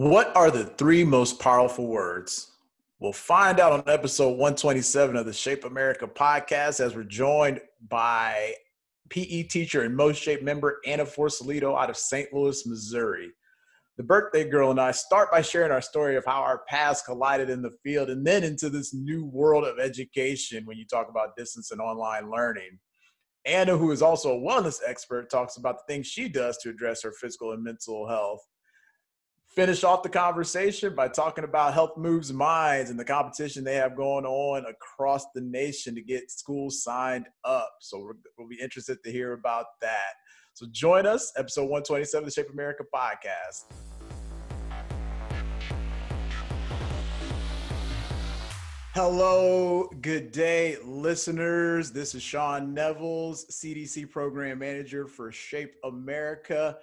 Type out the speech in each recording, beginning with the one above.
What are the three most powerful words? We'll find out on episode 127 of the Shape America podcast as we're joined by PE teacher and MoShape member Anna Forcelledo out of St. Louis, Missouri. The birthday girl and I start by sharing our story of how our paths collided in the field and then into this new world of education when you talk about distance and online learning. Anna, who is also a wellness expert, talks about the things she does to address her physical and mental health finish off the conversation by talking about Health Moves Minds and the competition they have going on across the nation to get schools signed up. So we'll be interested to hear about that. So join us, episode 127 of the Shape America podcast. Hello, good day, listeners. This is Sean Nevels, CDC Program Manager for Shape America.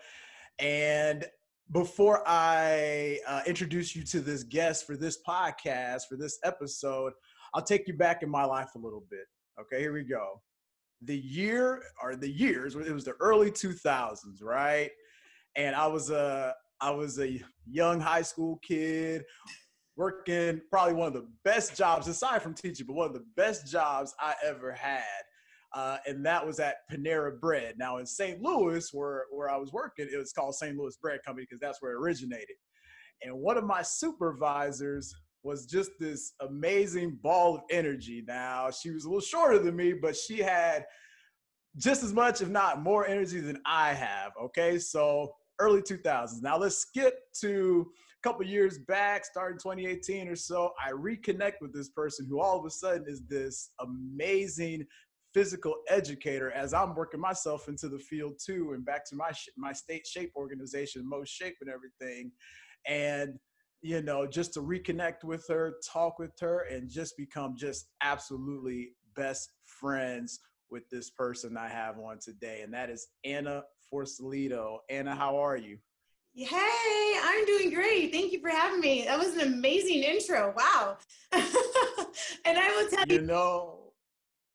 And before I uh, introduce you to this guest for this podcast, for this episode, I'll take you back in my life a little bit. Okay, here we go. The year or the years, it was the early 2000s, right? And I was a I was a young high school kid working probably one of the best jobs aside from teaching, but one of the best jobs I ever had uh, and that was at Panera Bread. Now in St. Louis, where where I was working, it was called St. Louis Bread Company because that's where it originated. And one of my supervisors was just this amazing ball of energy. Now she was a little shorter than me, but she had just as much, if not more, energy than I have. Okay, so early 2000s. Now let's skip to a couple years back, starting 2018 or so. I reconnect with this person who all of a sudden is this amazing physical educator as I'm working myself into the field too, and back to my my state shape organization, MoShape and everything, and you know just to reconnect with her, talk with her, and just become just absolutely best friends with this person I have on today, and that is Anna Forcelledo. Anna, how are you? Hey, I'm doing great. Thank you for having me. That was an amazing intro. Wow. and I will tell you, you know,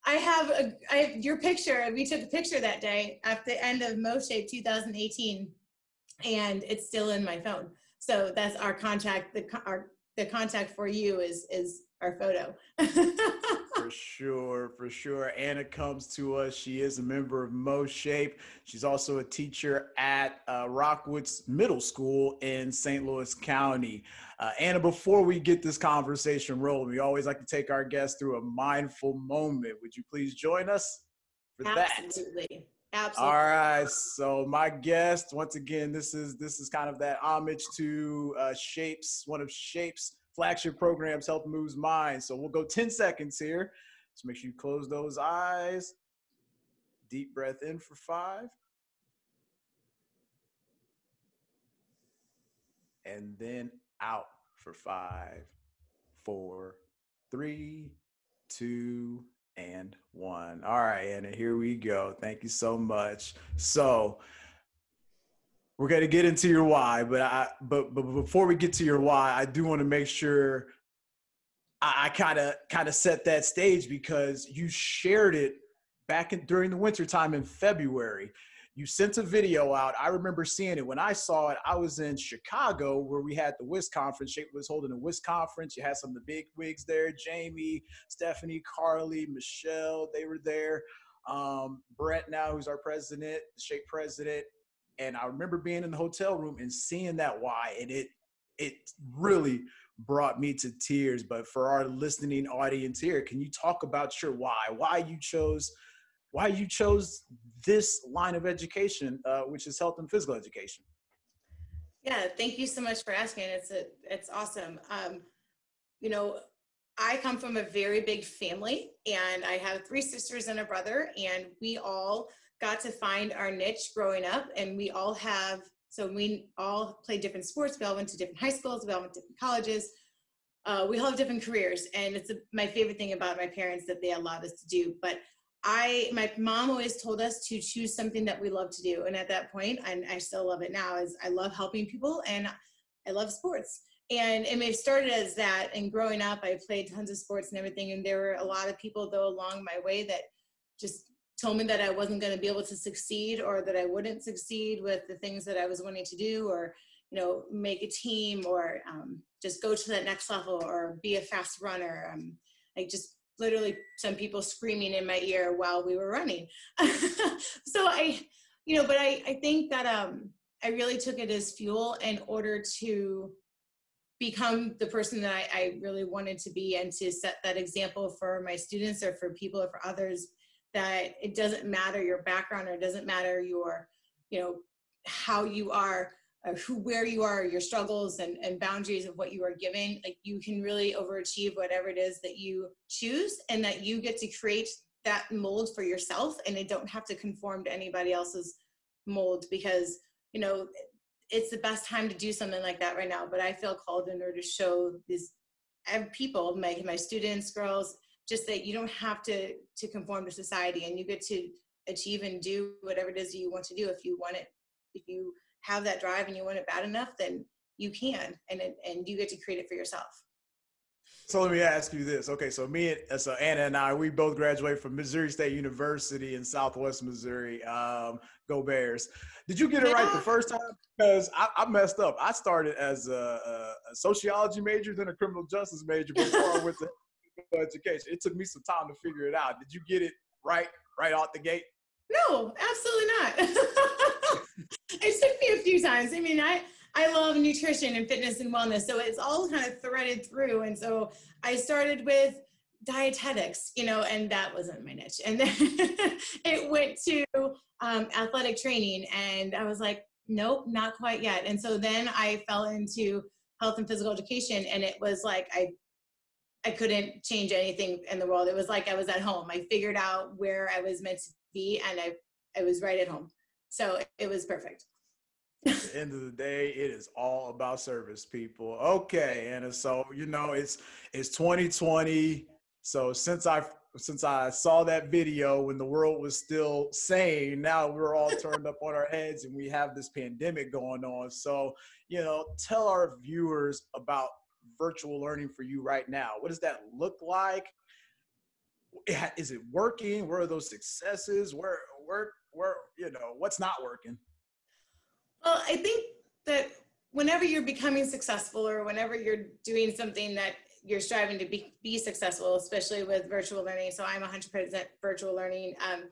I have a, I your picture. We took a picture that day at the end of MoShape 2018, and it's still in my phone. So that's our contact. The our the contact for you is is our photo. sure, for sure. Anna comes to us. She is a member of Mo Shape. She's also a teacher at uh, Rockwoods Middle School in St. Louis County. Uh, Anna, before we get this conversation rolling, we always like to take our guests through a mindful moment. Would you please join us for Absolutely. that? Absolutely. Absolutely. All right. So my guest, once again, this is this is kind of that homage to uh, Shapes, one of Shapes flagship programs, Health Moves Minds. So we'll go 10 seconds here. So make sure you close those eyes. Deep breath in for five. And then out for five, four, three, two, and one. All right, Anna, here we go. Thank you so much. So, we're going to get into your why, but I but but before we get to your why, I do want to make sure I kind of kind of set that stage because you shared it back in, during the winter time in February. You sent a video out. I remember seeing it. When I saw it, I was in Chicago where we had the WIS conference. Shape was holding a WIS conference. You had some of the big wigs there Jamie, Stephanie, Carly, Michelle, they were there. Um, Brett, now, who's our president, the Shape president, and I remember being in the hotel room and seeing that why, and it it really brought me to tears. But for our listening audience here, can you talk about your why? Why you chose why you chose this line of education, uh, which is health and physical education? Yeah, thank you so much for asking. It's a, it's awesome. Um, you know, I come from a very big family, and I have three sisters and a brother, and we all got to find our niche growing up and we all have so we all played different sports. We all went to different high schools. We all went to different colleges. Uh, we all have different careers and it's a, my favorite thing about my parents that they allowed us to do. But i my mom always told us to choose something that we love to do and at that point and i still love it now is i love helping people and i love sports and it may started as that and growing up i played tons of sports and everything and there were a lot of people though along my way that just told me that I wasn't going to be able to succeed or that I wouldn't succeed with the things that I was wanting to do or you know, make a team or um, just go to that next level or be a fast runner. Um, like just literally some people screaming in my ear while we were running. so I, you know, but I, I think that um, I really took it as fuel in order to become the person that I, I really wanted to be and to set that example for my students or for people or for others that it doesn't matter your background or it doesn't matter your, you know, how you are uh, who where you are your struggles and, and boundaries of what you are given. Like you can really overachieve whatever it is that you choose and that you get to create that mold for yourself and they don't have to conform to anybody else's mold because you know it's the best time to do something like that right now but i feel called in order to show these people my, my students girls just that you don't have to to conform to society and you get to achieve and do whatever it is you want to do if you want it if you have that drive and you want it bad enough, then you can, and and you get to create it for yourself. So let me ask you this. Okay, so me and so Anna and I, we both graduated from Missouri State University in Southwest Missouri. Um, go Bears! Did you get it right the first time? Because I, I messed up. I started as a, a, sociology major, then a criminal justice major before I went to education. It took me some time to figure it out. Did you get it right right out the gate? No, absolutely not. it took me a few times. I mean, I I love nutrition and fitness and wellness, so it's all kind of threaded through. And so I started with dietetics, you know, and that wasn't my niche. And then it went to um, athletic training, and I was like, nope, not quite yet. And so then I fell into health and physical education, and it was like I I couldn't change anything in the world. It was like I was at home. I figured out where I was meant to be, and I I was right at home. So it was perfect. At the end of the day, it is all about service, people. Okay, and so you know, it's it's 2020. So since I since I saw that video when the world was still sane, now we're all turned up on our heads and we have this pandemic going on. So, you know, tell our viewers about virtual learning for you right now. What does that look like? Is it working? Where are those successes? Where where where you know what's not working well i think that whenever you're becoming successful or whenever you're doing something that you're striving to be, be successful especially with virtual learning so i'm 100% virtual learning um,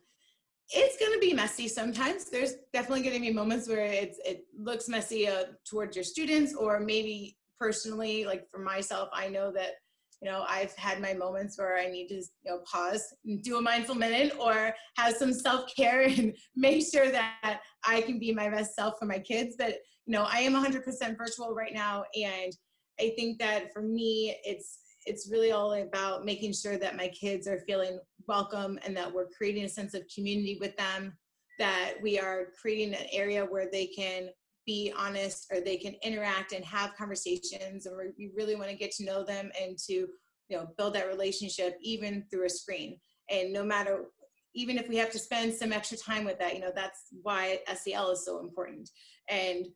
it's going to be messy sometimes. There's definitely going to be moments where it's it looks messy uh, towards your students or maybe personally like for myself i know that you know i've had my moments where i need to you know pause and do a mindful minute or have some self-care and make sure that i can be my best self for my kids. But you know i am 100% virtual right now and i think that for me it's it's really all about making sure that my kids are feeling welcome and that we're creating a sense of community with them that we are creating an area where they can be honest or they can interact and have conversations and we really want to get to know them and to you know build that relationship even through a screen. And no matter even if we have to spend some extra time with that you know that's why sel is so important. And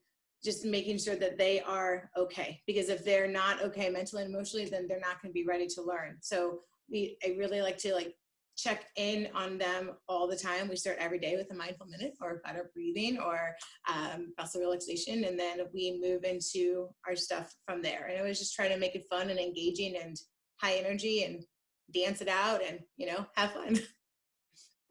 just making sure that they are okay because if they're not okay mentally and emotionally then they're not going to be ready to learn. So we i really like to like check in on them all the time. We start every day with a mindful minute or better breathing or um, muscle relaxation, and then we move into our stuff from there. And I was just trying to make it fun and engaging and high energy and dance it out and you know have fun.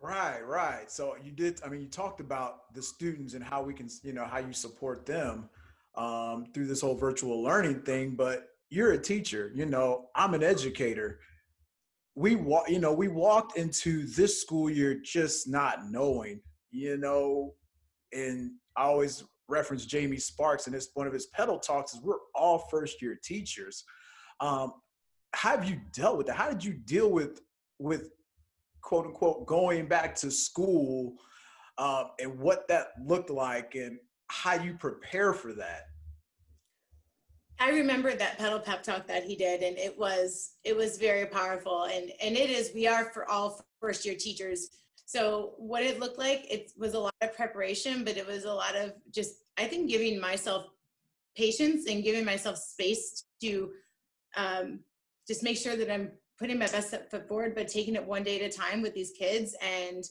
Right, right. So you did. I mean, you talked about the students and how we can, you know, how you support them um, through this whole virtual learning thing. But you're a teacher. You know, I'm an educator we walk you know we walked into this school year just not knowing you know? And i always reference jamie sparks and it's one of his pedal talks is we're all first year teachers. Um, how have you dealt with that? How did you deal with with quote unquote going back to school um, and what that looked like and how you prepare for that I remember that pedal pep talk that he did, and it was it was very powerful. And and it is we are for all first year teachers. So what it looked like, it was a lot of preparation, but it was a lot of just I think giving myself patience and giving myself space to um, just make sure that I'm putting my best foot forward, but taking it one day at a time with these kids and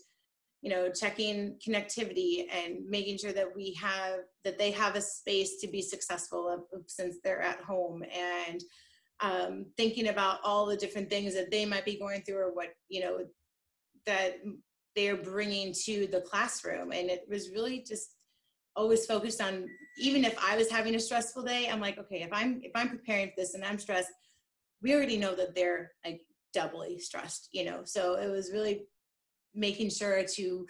you know checking connectivity and making sure that we have that they have a space to be successful since they're at home and um, thinking about all the different things that they might be going through or what you know that they're bringing to the classroom. And it was really just always focused on even if i was having a stressful day i'm like okay if i'm if i'm preparing for this and i'm stressed we already know that they're like doubly stressed you know? So it was really making sure to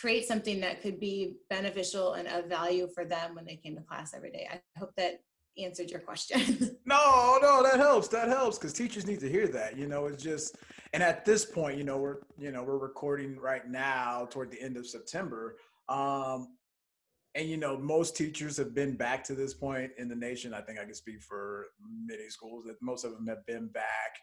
create something that could be beneficial and of value for them when they came to class every day i hope that answered your question. no, no, that helps. That helps because teachers need to hear that. You know, it's just, and at this point, you know, we're, you know, we're recording right now toward the end of September. Um, and you know, most teachers have been back to this point in the nation. I think I can speak for many schools that most of them have been back.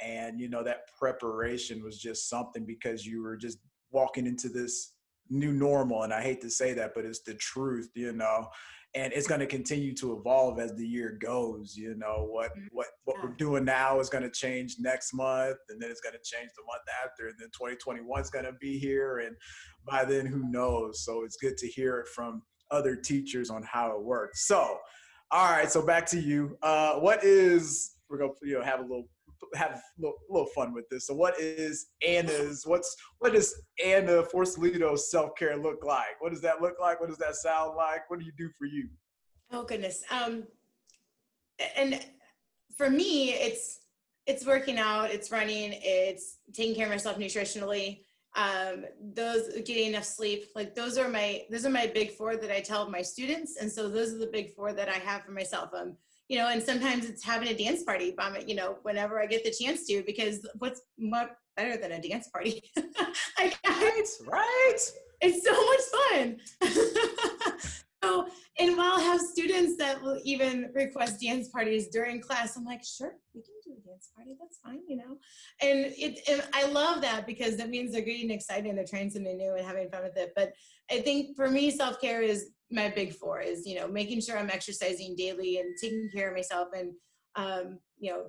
And you know, that preparation was just something because you were just walking into this new normal. And I hate to say that, but it's the truth, you know and it's going to continue to evolve as the year goes you know what mm-hmm. what what we're doing now is going to change next month and then it's going to change the month after and then 2021 is going to be here and by then who knows so it's good to hear it from other teachers on how it works so all right so back to you uh what is we're going to you know have a little have a little, little, fun with this. So, what is Anna's? What's what does Anna Forcelledo's self care look like? What does that look like? What does that sound like? What do you do for you? Oh goodness. Um, and for me, it's it's working out, it's running, it's taking care of myself nutritionally. Um, those getting enough sleep, like those are my those are my big four that I tell my students, and so those are the big four that I have for myself. Um, you know, and sometimes it's having a dance party, you know, whenever I get the chance to, because what's what better than a dance party? I, right, right. It's so much fun. so, and while I have students that will even request dance parties during class, I'm like, sure, we can do a dance party. That's fine, you know. And it, and I love that because that means they're getting excited and they're trying something new and having fun with it. But I think for me, self care is my big four is you know making sure i'm exercising daily and taking care of myself and um, you know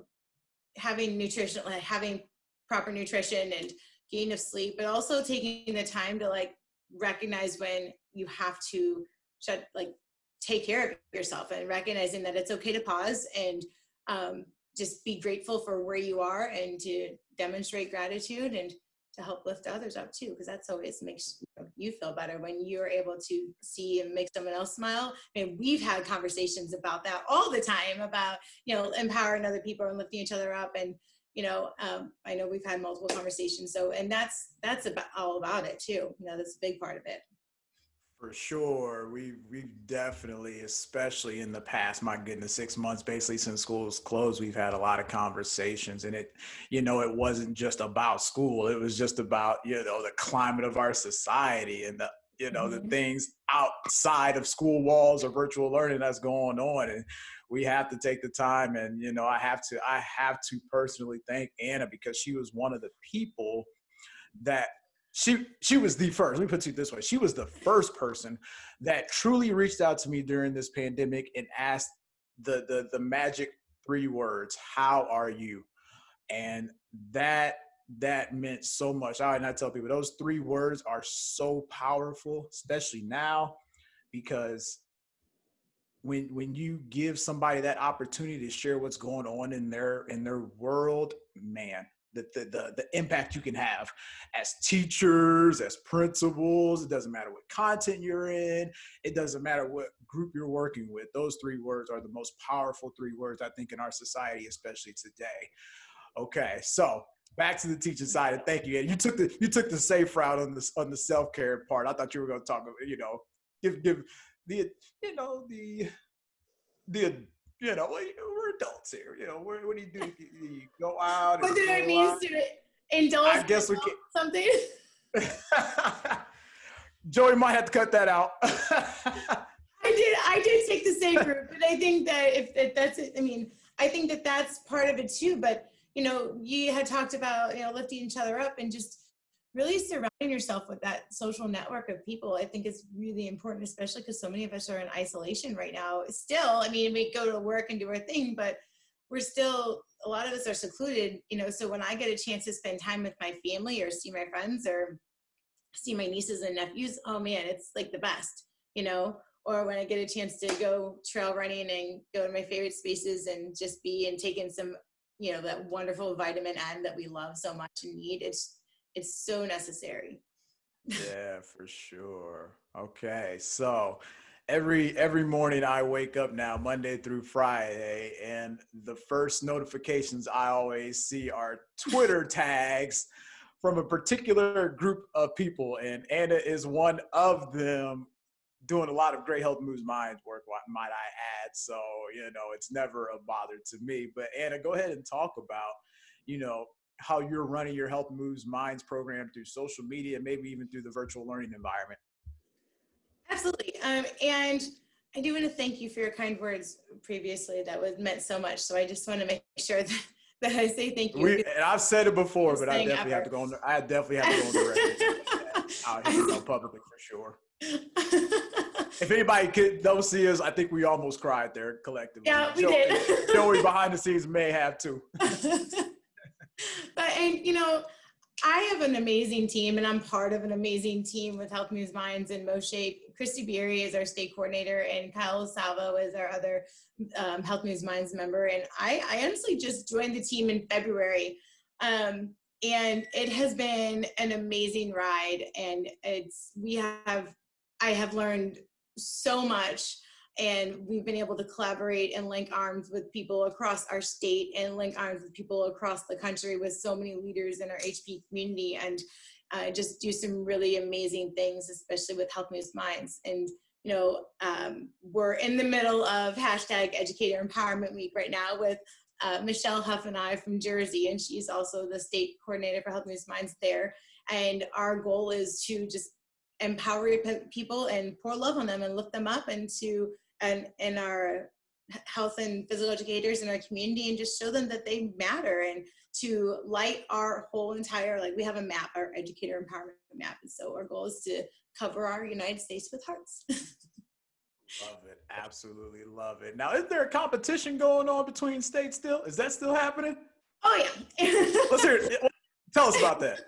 having nutrition having proper nutrition and gain of sleep but also taking the time to like recognize when you have to shut like take care of yourself and recognizing that it's okay to pause and um, just be grateful for where you are and to demonstrate gratitude and to help lift others up too because that's always makes you feel better when you're able to see and make someone else smile. I mean we've had conversations about that all the time about you know empowering other people and lifting each other up and you know um, i know we've had multiple conversations so and that's that's about all about it too you know that's a big part of it for sure. We we've definitely, especially in the past, my goodness, six months basically since school's closed, we've had a lot of conversations. And it, you know, it wasn't just about school. It was just about, you know, the climate of our society and the, you know, mm-hmm. the things outside of school walls or virtual learning that's going on. And we have to take the time and, you know, I have to, I have to personally thank Anna because she was one of the people that she she was the first. Let me put it this way: she was the first person that truly reached out to me during this pandemic and asked the the the magic three words: "How are you?" And that that meant so much. I and I tell people those three words are so powerful, especially now, because when when you give somebody that opportunity to share what's going on in their in their world, man, the, the, the, the, impact you can have as teachers, as principals. It doesn't matter what content you're in. It doesn't matter what group you're working with. Those three words are the most powerful three words, I think, in our society, especially today. Okay, so back to the teaching side, and thank you. And you took the you took the safe route on the on the self care part. I thought you were going to talk, about, you know, give give the you know the the you know, we're adults here. You know, what, what do you do? You go out. What did I mean to indulge? I guess we can something. Joey might have to cut that out. I did. I did take the same route, but I think that if, if that's it, I mean, I think that that's part of it too. But you know, you had talked about you know lifting each other up and just really surrounding yourself with that social network of people i think is really important especially because so many of us are in isolation right now still i mean we go to work and do our thing but we're still a lot of us are secluded you know so when i get a chance to spend time with my family or see my friends or see my nieces and nephews, oh man, it's like the best, you know. Or when I get a chance to go trail running and go to my favorite spaces and just be and take in some, you know, that wonderful vitamin N that we love so much and need. It's it's so necessary. yeah, for sure. Okay, so every every morning I wake up now Monday through Friday and the first notifications I always see are Twitter tags from a particular group of people and Anna is one of them doing a lot of great health moves minds work might I add so you know it's never a bother to me but Anna go ahead and talk about you know how you're running your health moves minds program through social media maybe even through the virtual learning environment Absolutely. Um, and I do want to thank you for your kind words previously. That was meant so much. So I just want to make sure that, that I say thank you. We, and I've said it before, but I definitely have to go on. The, I definitely have to go on the record. Out here, publicly for sure. if anybody could don't see us, I think we almost cried there collectively. Yeah, we Joey, did. Joey behind the scenes may have too. but and you know, I have an amazing team, and I'm part of an amazing team with Health Moves Minds and MoShape. Christy Beery is our state coordinator, and Kyle Salvo is our other um, Health Moves Minds member. And I, I, honestly just joined the team in February, um, and it has been an amazing ride. And it's we have I have learned so much and we've been able to collaborate and link arms with people across our state and link arms with people across the country with so many leaders in our HP community and uh, just do some really amazing things, especially with Health Moves Minds. And you know, um, we're in the middle of hashtag Educator Empowerment Week right now with uh, Michelle Huff and I from Jersey, and she's also the state coordinator for Health Moves Minds there. And our goal is to just empower people and pour love on them and lift them up and to and and our health and physical educators in our community and just show them that they matter and to light our whole entire like we have a map our educator empowerment map. And so our goal is to cover our united states with hearts. Love it. Absolutely love it. Now is there a competition going on between states still? Is that still happening? Oh yeah. Let's hear it. tell us about that.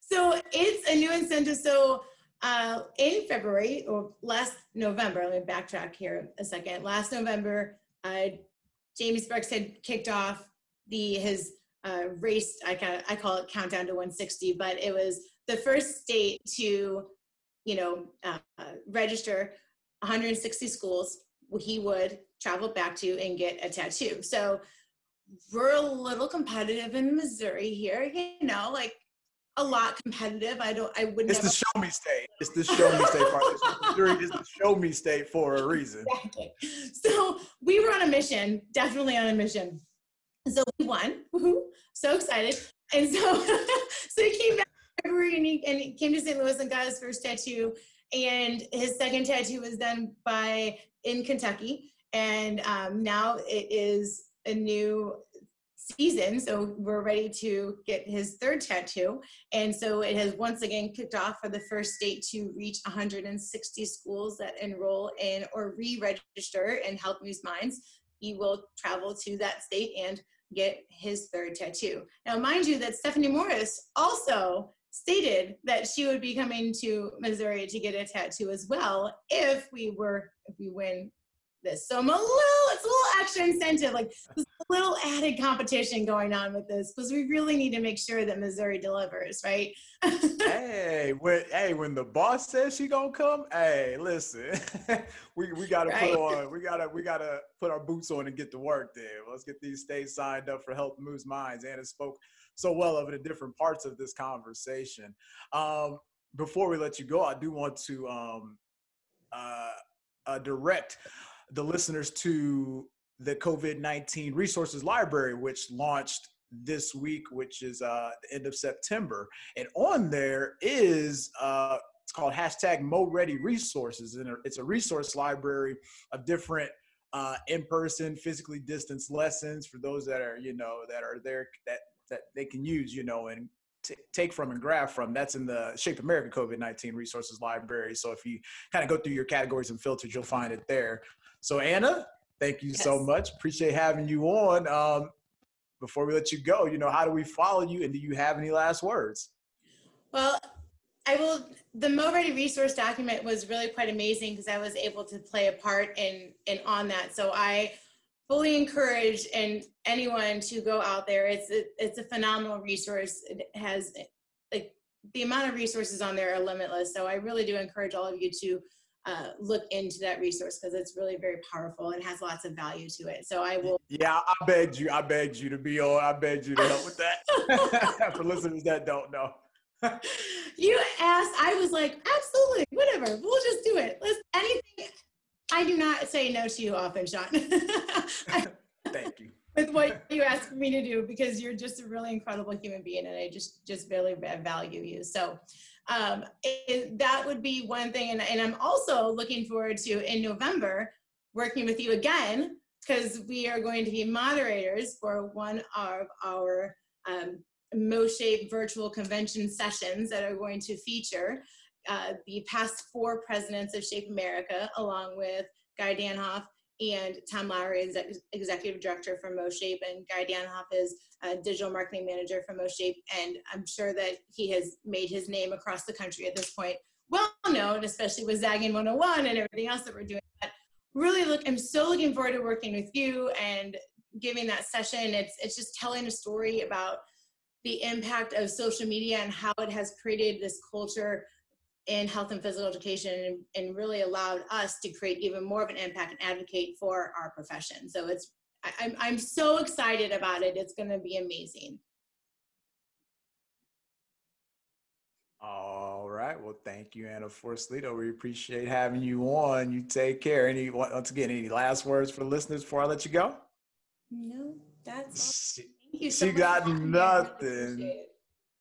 So it's a new incentive. So uh, in February or last November, let me backtrack here a second. Last November, uh, Jamie Sparks had kicked off the his uh, race. I kind of I call it countdown to 160, but it was the first state to, you know, uh, register 160 schools. He would travel back to and get a tattoo. So we're a little competitive in Missouri here, you know, like a lot competitive. I don't. I would. It's never... the show me state. It's the show me state part. Missouri is the show me state for a reason. Exactly. So we were on a mission. Definitely on a mission. So we won. Woo-hoo. So excited. And so, so he came back February and he, and he came to St. Louis and got his first tattoo. And his second tattoo was done by in Kentucky. And um, now it is a new season. So we're ready to get his third tattoo. And so it has once again kicked off for the first state to reach 160 schools that enroll in or re register in Health Moves Minds. He will travel to that state and get his third tattoo. Now, mind you, that Stephanie Morris also stated that she would be coming to Missouri to get a tattoo as well if we were if we win this. So I'm a little, it's a little extra incentive, like there's a little added competition going on with this because we really need to make sure that Missouri delivers, right? hey, when hey, when the boss says she gonna come, hey, listen, we we gotta right. put on, we gotta we gotta put our boots on and get to work there. Let's get these states signed up for Health Moves Minds. Anna spoke so well of it in different parts of this conversation. Um, before we let you go, I do want to um, uh, uh, direct the listeners to the COVID 19 Resources Library, which launched this week, which is uh, the end of September. And on there is, uh, it's called hashtag Mo Ready Resources. And it's a resource library of different uh, in-person, physically distanced lessons for those that are, you know, that are there that that they can use, you know, and t- take from and grab from. That's in the Shape America COVID 19 Resources Library. So if you kind of go through your categories and filters, you'll find it there. So Anna, thank you yes. so much. Appreciate having you on. Um, before we let you go, you know, how do we follow you and do you have any last words? Well, I will. The Mo Ready resource document was really quite amazing because I was able to play a part in in on that. So I fully encourage and anyone to go out there. It's a, it's a phenomenal resource. It has like the amount of resources on there are limitless. So I really do encourage all of you to uh, look into that resource because it's really very powerful and has lots of value to it. So I will. Yeah, I begged you. I begged you to be on. I begged you to help with that. For listeners that don't know. you asked. I was like, absolutely, whatever. We'll just do it. Let's anything. I do not say no to you often, Sean. Thank you. With what you ask me to do, because you're just a really incredible human being, and I just just really value you. So um, it, that would be one thing. And, and I'm also looking forward to in November working with you again because we are going to be moderators for one of our um, MoShape virtual convention sessions that are going to feature uh, the past four presidents of Shape America, along with Guy Danhoff and Tom Lowry is executive director for MoShape, and Guy Danhoff is a digital marketing manager for MoShape. And I'm sure that he has made his name across the country at this point, well known, especially with Zagging 101 and everything else that we're doing. But really, look, I'm so looking forward to working with you and giving that session. It's it's just telling a story about the impact of social media and how it has created this culture in health and physical education and, and, really allowed us to create even more of an impact and advocate for our profession. So it's I, I'm I'm so excited about it. It's going to be amazing. All right. Well, thank you, Anna Forcelledo. We appreciate having you on. You take care. Any once again, any last words for the listeners before I let you go? No, that's all. She, Thank you so she got nothing.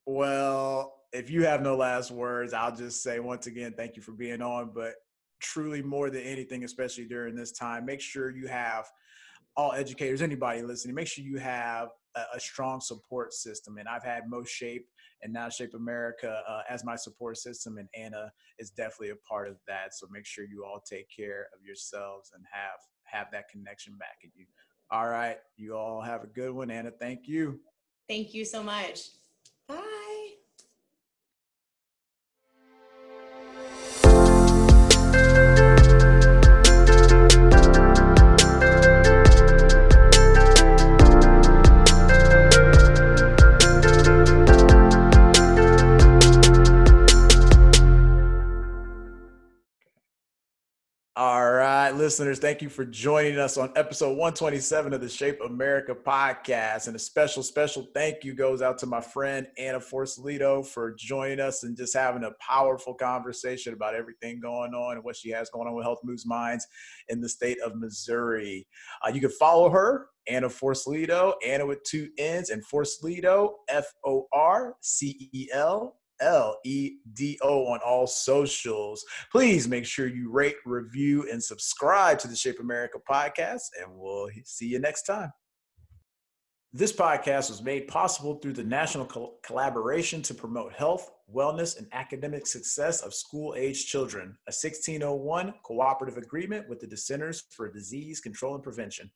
Well, if you have no last words, I'll just say once again, thank you for being on. But truly, more than anything, especially during this time, make sure you have all educators, anybody listening, make sure you have a, a strong support system. And I've had MoShape and now Shape America uh, as my support system, and Anna is definitely a part of that. So make sure you all take care of yourselves and have have that connection back at you. All right, you all have a good one, Anna. Thank you. Thank you so much. Bye. Listeners, thank you for joining us on episode 127 of the Shape America podcast. And a special, special thank you goes out to my friend Anna Forcelledo for joining us and just having a powerful conversation about everything going on and what she has going on with Health Moves Minds in the state of Missouri. Uh, you can follow her, Anna Forcelledo, Anna with two N's, and Forcelledo, F O R C E L L E D O on all socials. Please make sure you rate, review, and subscribe to the Shape America podcast, and we'll see you next time. This podcast was made possible through the national col- collaboration to promote health, wellness, and academic success of school age children, a 1601 cooperative agreement with the Centers for Disease Control and Prevention.